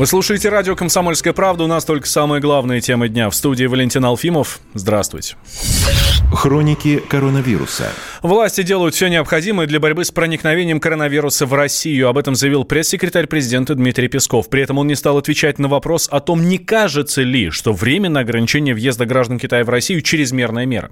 Вы слушаете радио «Комсомольская правда». У нас только самые главные темы дня. В студии Валентин Алфимов. Здравствуйте. Хроники коронавируса. Власти делают все необходимое для борьбы с проникновением коронавируса в Россию. Об этом заявил пресс-секретарь президента Дмитрий Песков. При этом он не стал отвечать на вопрос о том, не кажется ли, что временное ограничение въезда граждан Китая в Россию – чрезмерная мера.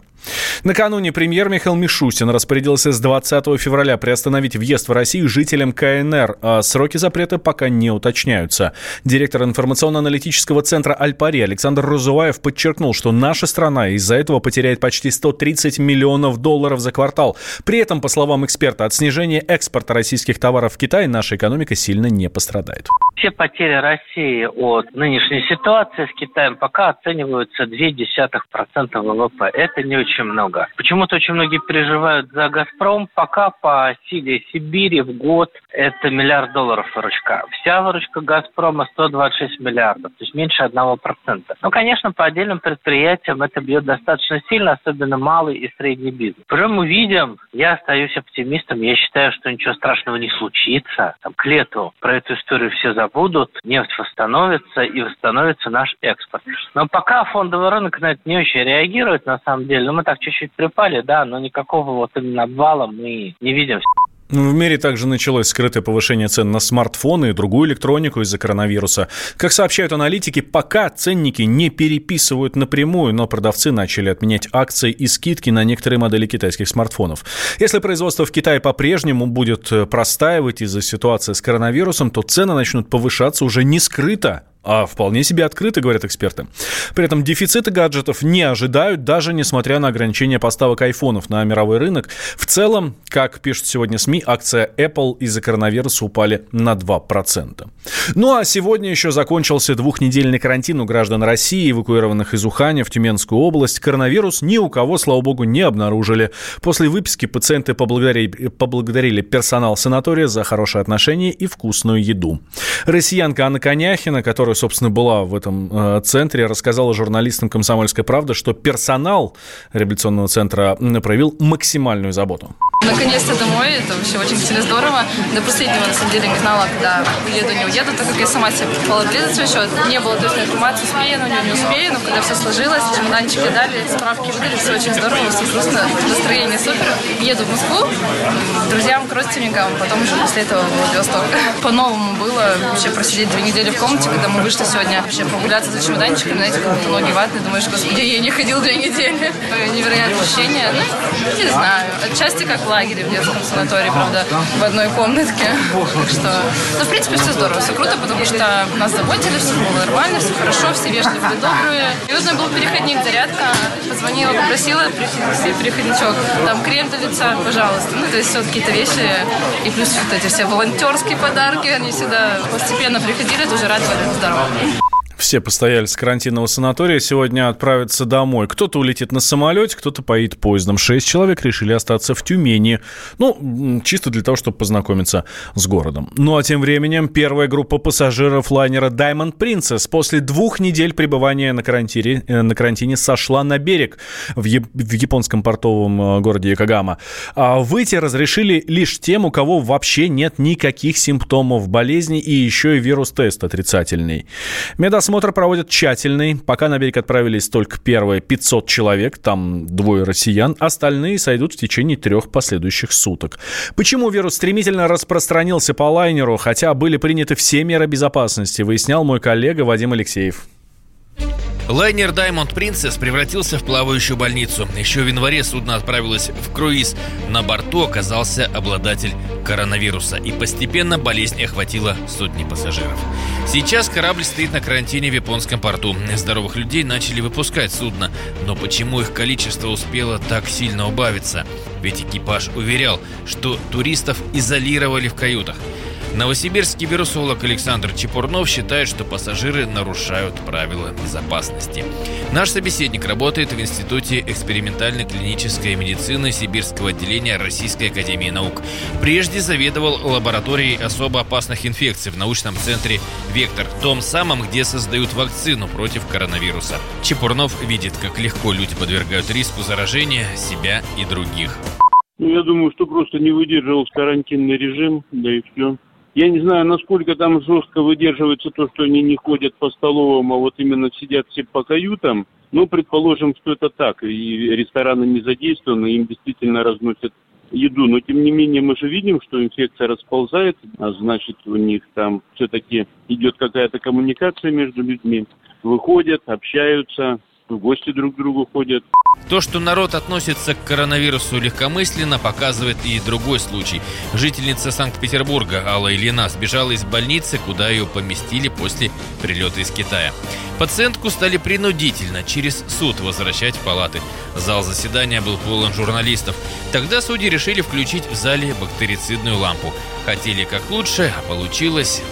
Накануне премьер Михаил Мишустин распорядился с 20 февраля приостановить въезд в Россию жителям КНР, а сроки запрета пока не уточняются. Директор информационно-аналитического центра «Альпари» Александр Розуваев подчеркнул, что наша страна из-за этого потеряет почти 130 миллионов долларов за квартал. При этом, по словам эксперта, от снижения экспорта российских товаров в Китай наша экономика сильно не пострадает. Все потери России от нынешней ситуации с Китаем пока оцениваются 0,2% ВВП. Это не очень много. Почему-то очень многие переживают за «Газпром». Пока по силе Сибири в год это миллиард долларов выручка. Вся выручка «Газпрома» 126 миллиардов, то есть меньше 1%. Ну, конечно, по отдельным предприятиям это бьет достаточно сильно, особенно малый и средний бизнес. Причем мы я остаюсь оптимистом, я считаю, что ничего страшного не случится. Там, к лету про эту историю все забудут, нефть восстановится и восстановится наш экспорт. Но пока фондовый рынок на это не очень реагирует, на самом деле, ну, мы так чуть-чуть припали, да, но никакого вот именно обвала мы не видим. В мире также началось скрытое повышение цен на смартфоны и другую электронику из-за коронавируса. Как сообщают аналитики, пока ценники не переписывают напрямую, но продавцы начали отменять акции и скидки на некоторые модели китайских смартфонов. Если производство в Китае по-прежнему будет простаивать из-за ситуации с коронавирусом, то цены начнут повышаться уже не скрыто, а вполне себе открыты, говорят эксперты. При этом дефициты гаджетов не ожидают, даже несмотря на ограничение поставок айфонов на мировой рынок. В целом, как пишут сегодня СМИ, акция Apple из-за коронавируса упали на 2%. Ну а сегодня еще закончился двухнедельный карантин у граждан России, эвакуированных из Уханя в Тюменскую область. Коронавирус ни у кого, слава богу, не обнаружили. После выписки пациенты поблагодарили, поблагодарили персонал санатория за хорошее отношение и вкусную еду. Россиянка Анна Коняхина, которая, собственно, была в этом э, центре, рассказала журналистам «Комсомольской правды», что персонал реабилитационного центра проявил максимальную заботу. Наконец-то домой, это вообще очень сильно здорово. До последнего, на самом деле, не знала, когда уеду, не уеду, так как я сама себе покупала билет свой счет. Не было точной информации, успею, но не, не успею, но когда все сложилось, чемоданчики дали, справки выдали, все очень здорово, все вкусно, настроение супер. Еду в Москву, друзьям, к родственникам, потом уже после этого в Владивосток. По-новому было вообще просидеть две недели в комнате, когда мы вышли сегодня, вообще прогуляться за чемоданчиками, знаете, как будто ноги ватные, думаешь, господи, я не ходил две недели. Невероятное ощущение, ну, не знаю, отчасти как лагере в детском санатории, правда, в одной комнатке. Так что, ну, в принципе, все здорово, все круто, потому что нас заботили, все было нормально, все хорошо, все вежливые, добрые. И нужно был переходник, зарядка. Позвонила, попросила переходничок. Там крем для лица, пожалуйста. Ну, то есть все какие-то вещи. И плюс вот эти все волонтерские подарки, они сюда постепенно приходили, тоже радовали. Здорово все постояльцы карантинного санатория сегодня отправятся домой. Кто-то улетит на самолете, кто-то поедет поездом. Шесть человек решили остаться в Тюмени. Ну, чисто для того, чтобы познакомиться с городом. Ну, а тем временем первая группа пассажиров лайнера Diamond Princess после двух недель пребывания на карантине, э, на карантине сошла на берег в, в японском портовом э, городе Якогама. А выйти разрешили лишь тем, у кого вообще нет никаких симптомов болезни и еще и вирус-тест отрицательный. Медос Осмотр проводят тщательный. Пока на берег отправились только первые 500 человек, там двое россиян. Остальные сойдут в течение трех последующих суток. Почему вирус стремительно распространился по лайнеру, хотя были приняты все меры безопасности, выяснял мой коллега Вадим Алексеев. Лайнер Diamond Princess превратился в плавающую больницу. Еще в январе судно отправилось в круиз. На борту оказался обладатель коронавируса, и постепенно болезнь охватила сотни пассажиров. Сейчас корабль стоит на карантине в японском порту. Здоровых людей начали выпускать судно, но почему их количество успело так сильно убавиться? Ведь экипаж уверял, что туристов изолировали в каютах. Новосибирский вирусолог Александр Чепурнов считает, что пассажиры нарушают правила безопасности. Наш собеседник работает в Институте экспериментальной клинической медицины Сибирского отделения Российской Академии Наук. Прежде заведовал лабораторией особо опасных инфекций в научном центре «Вектор», том самом, где создают вакцину против коронавируса. Чепурнов видит, как легко люди подвергают риску заражения себя и других. Ну, я думаю, что просто не выдерживал карантинный режим, да и все. Я не знаю, насколько там жестко выдерживается то, что они не ходят по столовым, а вот именно сидят все по каютам. Ну, предположим, что это так, и рестораны не задействованы, им действительно разносят еду. Но, тем не менее, мы же видим, что инфекция расползается, а значит, у них там все-таки идет какая-то коммуникация между людьми. Выходят, общаются, в гости друг к другу ходят. То, что народ относится к коронавирусу легкомысленно, показывает и другой случай. Жительница Санкт-Петербурга Алла Ильина сбежала из больницы, куда ее поместили после прилета из Китая. Пациентку стали принудительно через суд возвращать в палаты. Зал заседания был полон журналистов. Тогда судьи решили включить в зале бактерицидную лампу. Хотели как лучше, а получилось...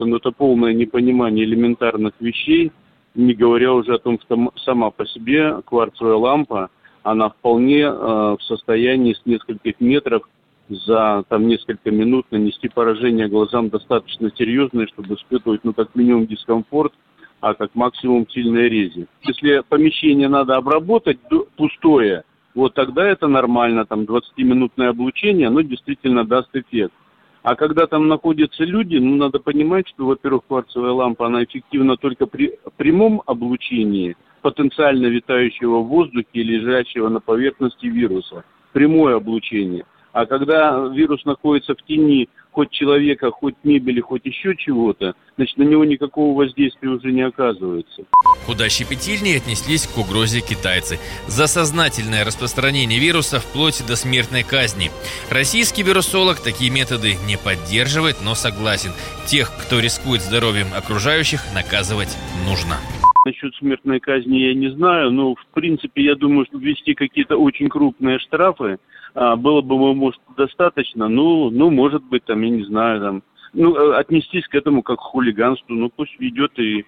Но это полное непонимание элементарных вещей не говоря уже о том, что сама по себе кварцевая лампа, она вполне э, в состоянии с нескольких метров за там несколько минут нанести поражение глазам достаточно серьезное, чтобы испытывать, ну, как минимум, дискомфорт, а как максимум сильные рези. Если помещение надо обработать пустое, вот тогда это нормально, там 20-минутное облучение, оно действительно даст эффект. А когда там находятся люди, ну, надо понимать, что, во-первых, кварцевая лампа, она эффективна только при прямом облучении потенциально витающего в воздухе или лежащего на поверхности вируса. Прямое облучение. А когда вирус находится в тени хоть человека, хоть мебели, хоть еще чего-то, значит, на него никакого воздействия уже не оказывается. Куда щепетильнее отнеслись к угрозе китайцы. За сознательное распространение вируса вплоть до смертной казни. Российский вирусолог такие методы не поддерживает, но согласен. Тех, кто рискует здоровьем окружающих, наказывать нужно. Насчет смертной казни я не знаю, но в принципе я думаю, что ввести какие-то очень крупные штрафы а, было бы, может, достаточно. Ну, ну, может быть, там, я не знаю, там, ну, э, отнестись к этому как к хулиганству. Ну, пусть идет и,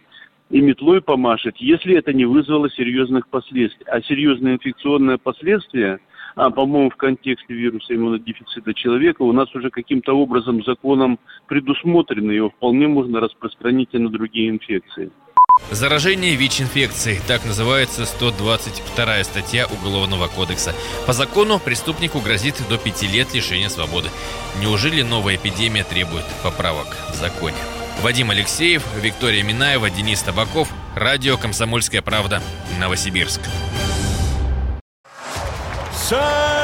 и метлой помашет, если это не вызвало серьезных последствий. А серьезные инфекционные последствия, а, по-моему, в контексте вируса иммунодефицита человека у нас уже каким-то образом законом предусмотрены, его вполне можно распространить и на другие инфекции. Заражение ВИЧ-инфекцией. Так называется 122 статья Уголовного кодекса. По закону преступнику грозит до 5 лет лишения свободы. Неужели новая эпидемия требует поправок в законе? Вадим Алексеев, Виктория Минаева, Денис Табаков. Радио «Комсомольская правда». Новосибирск. Самые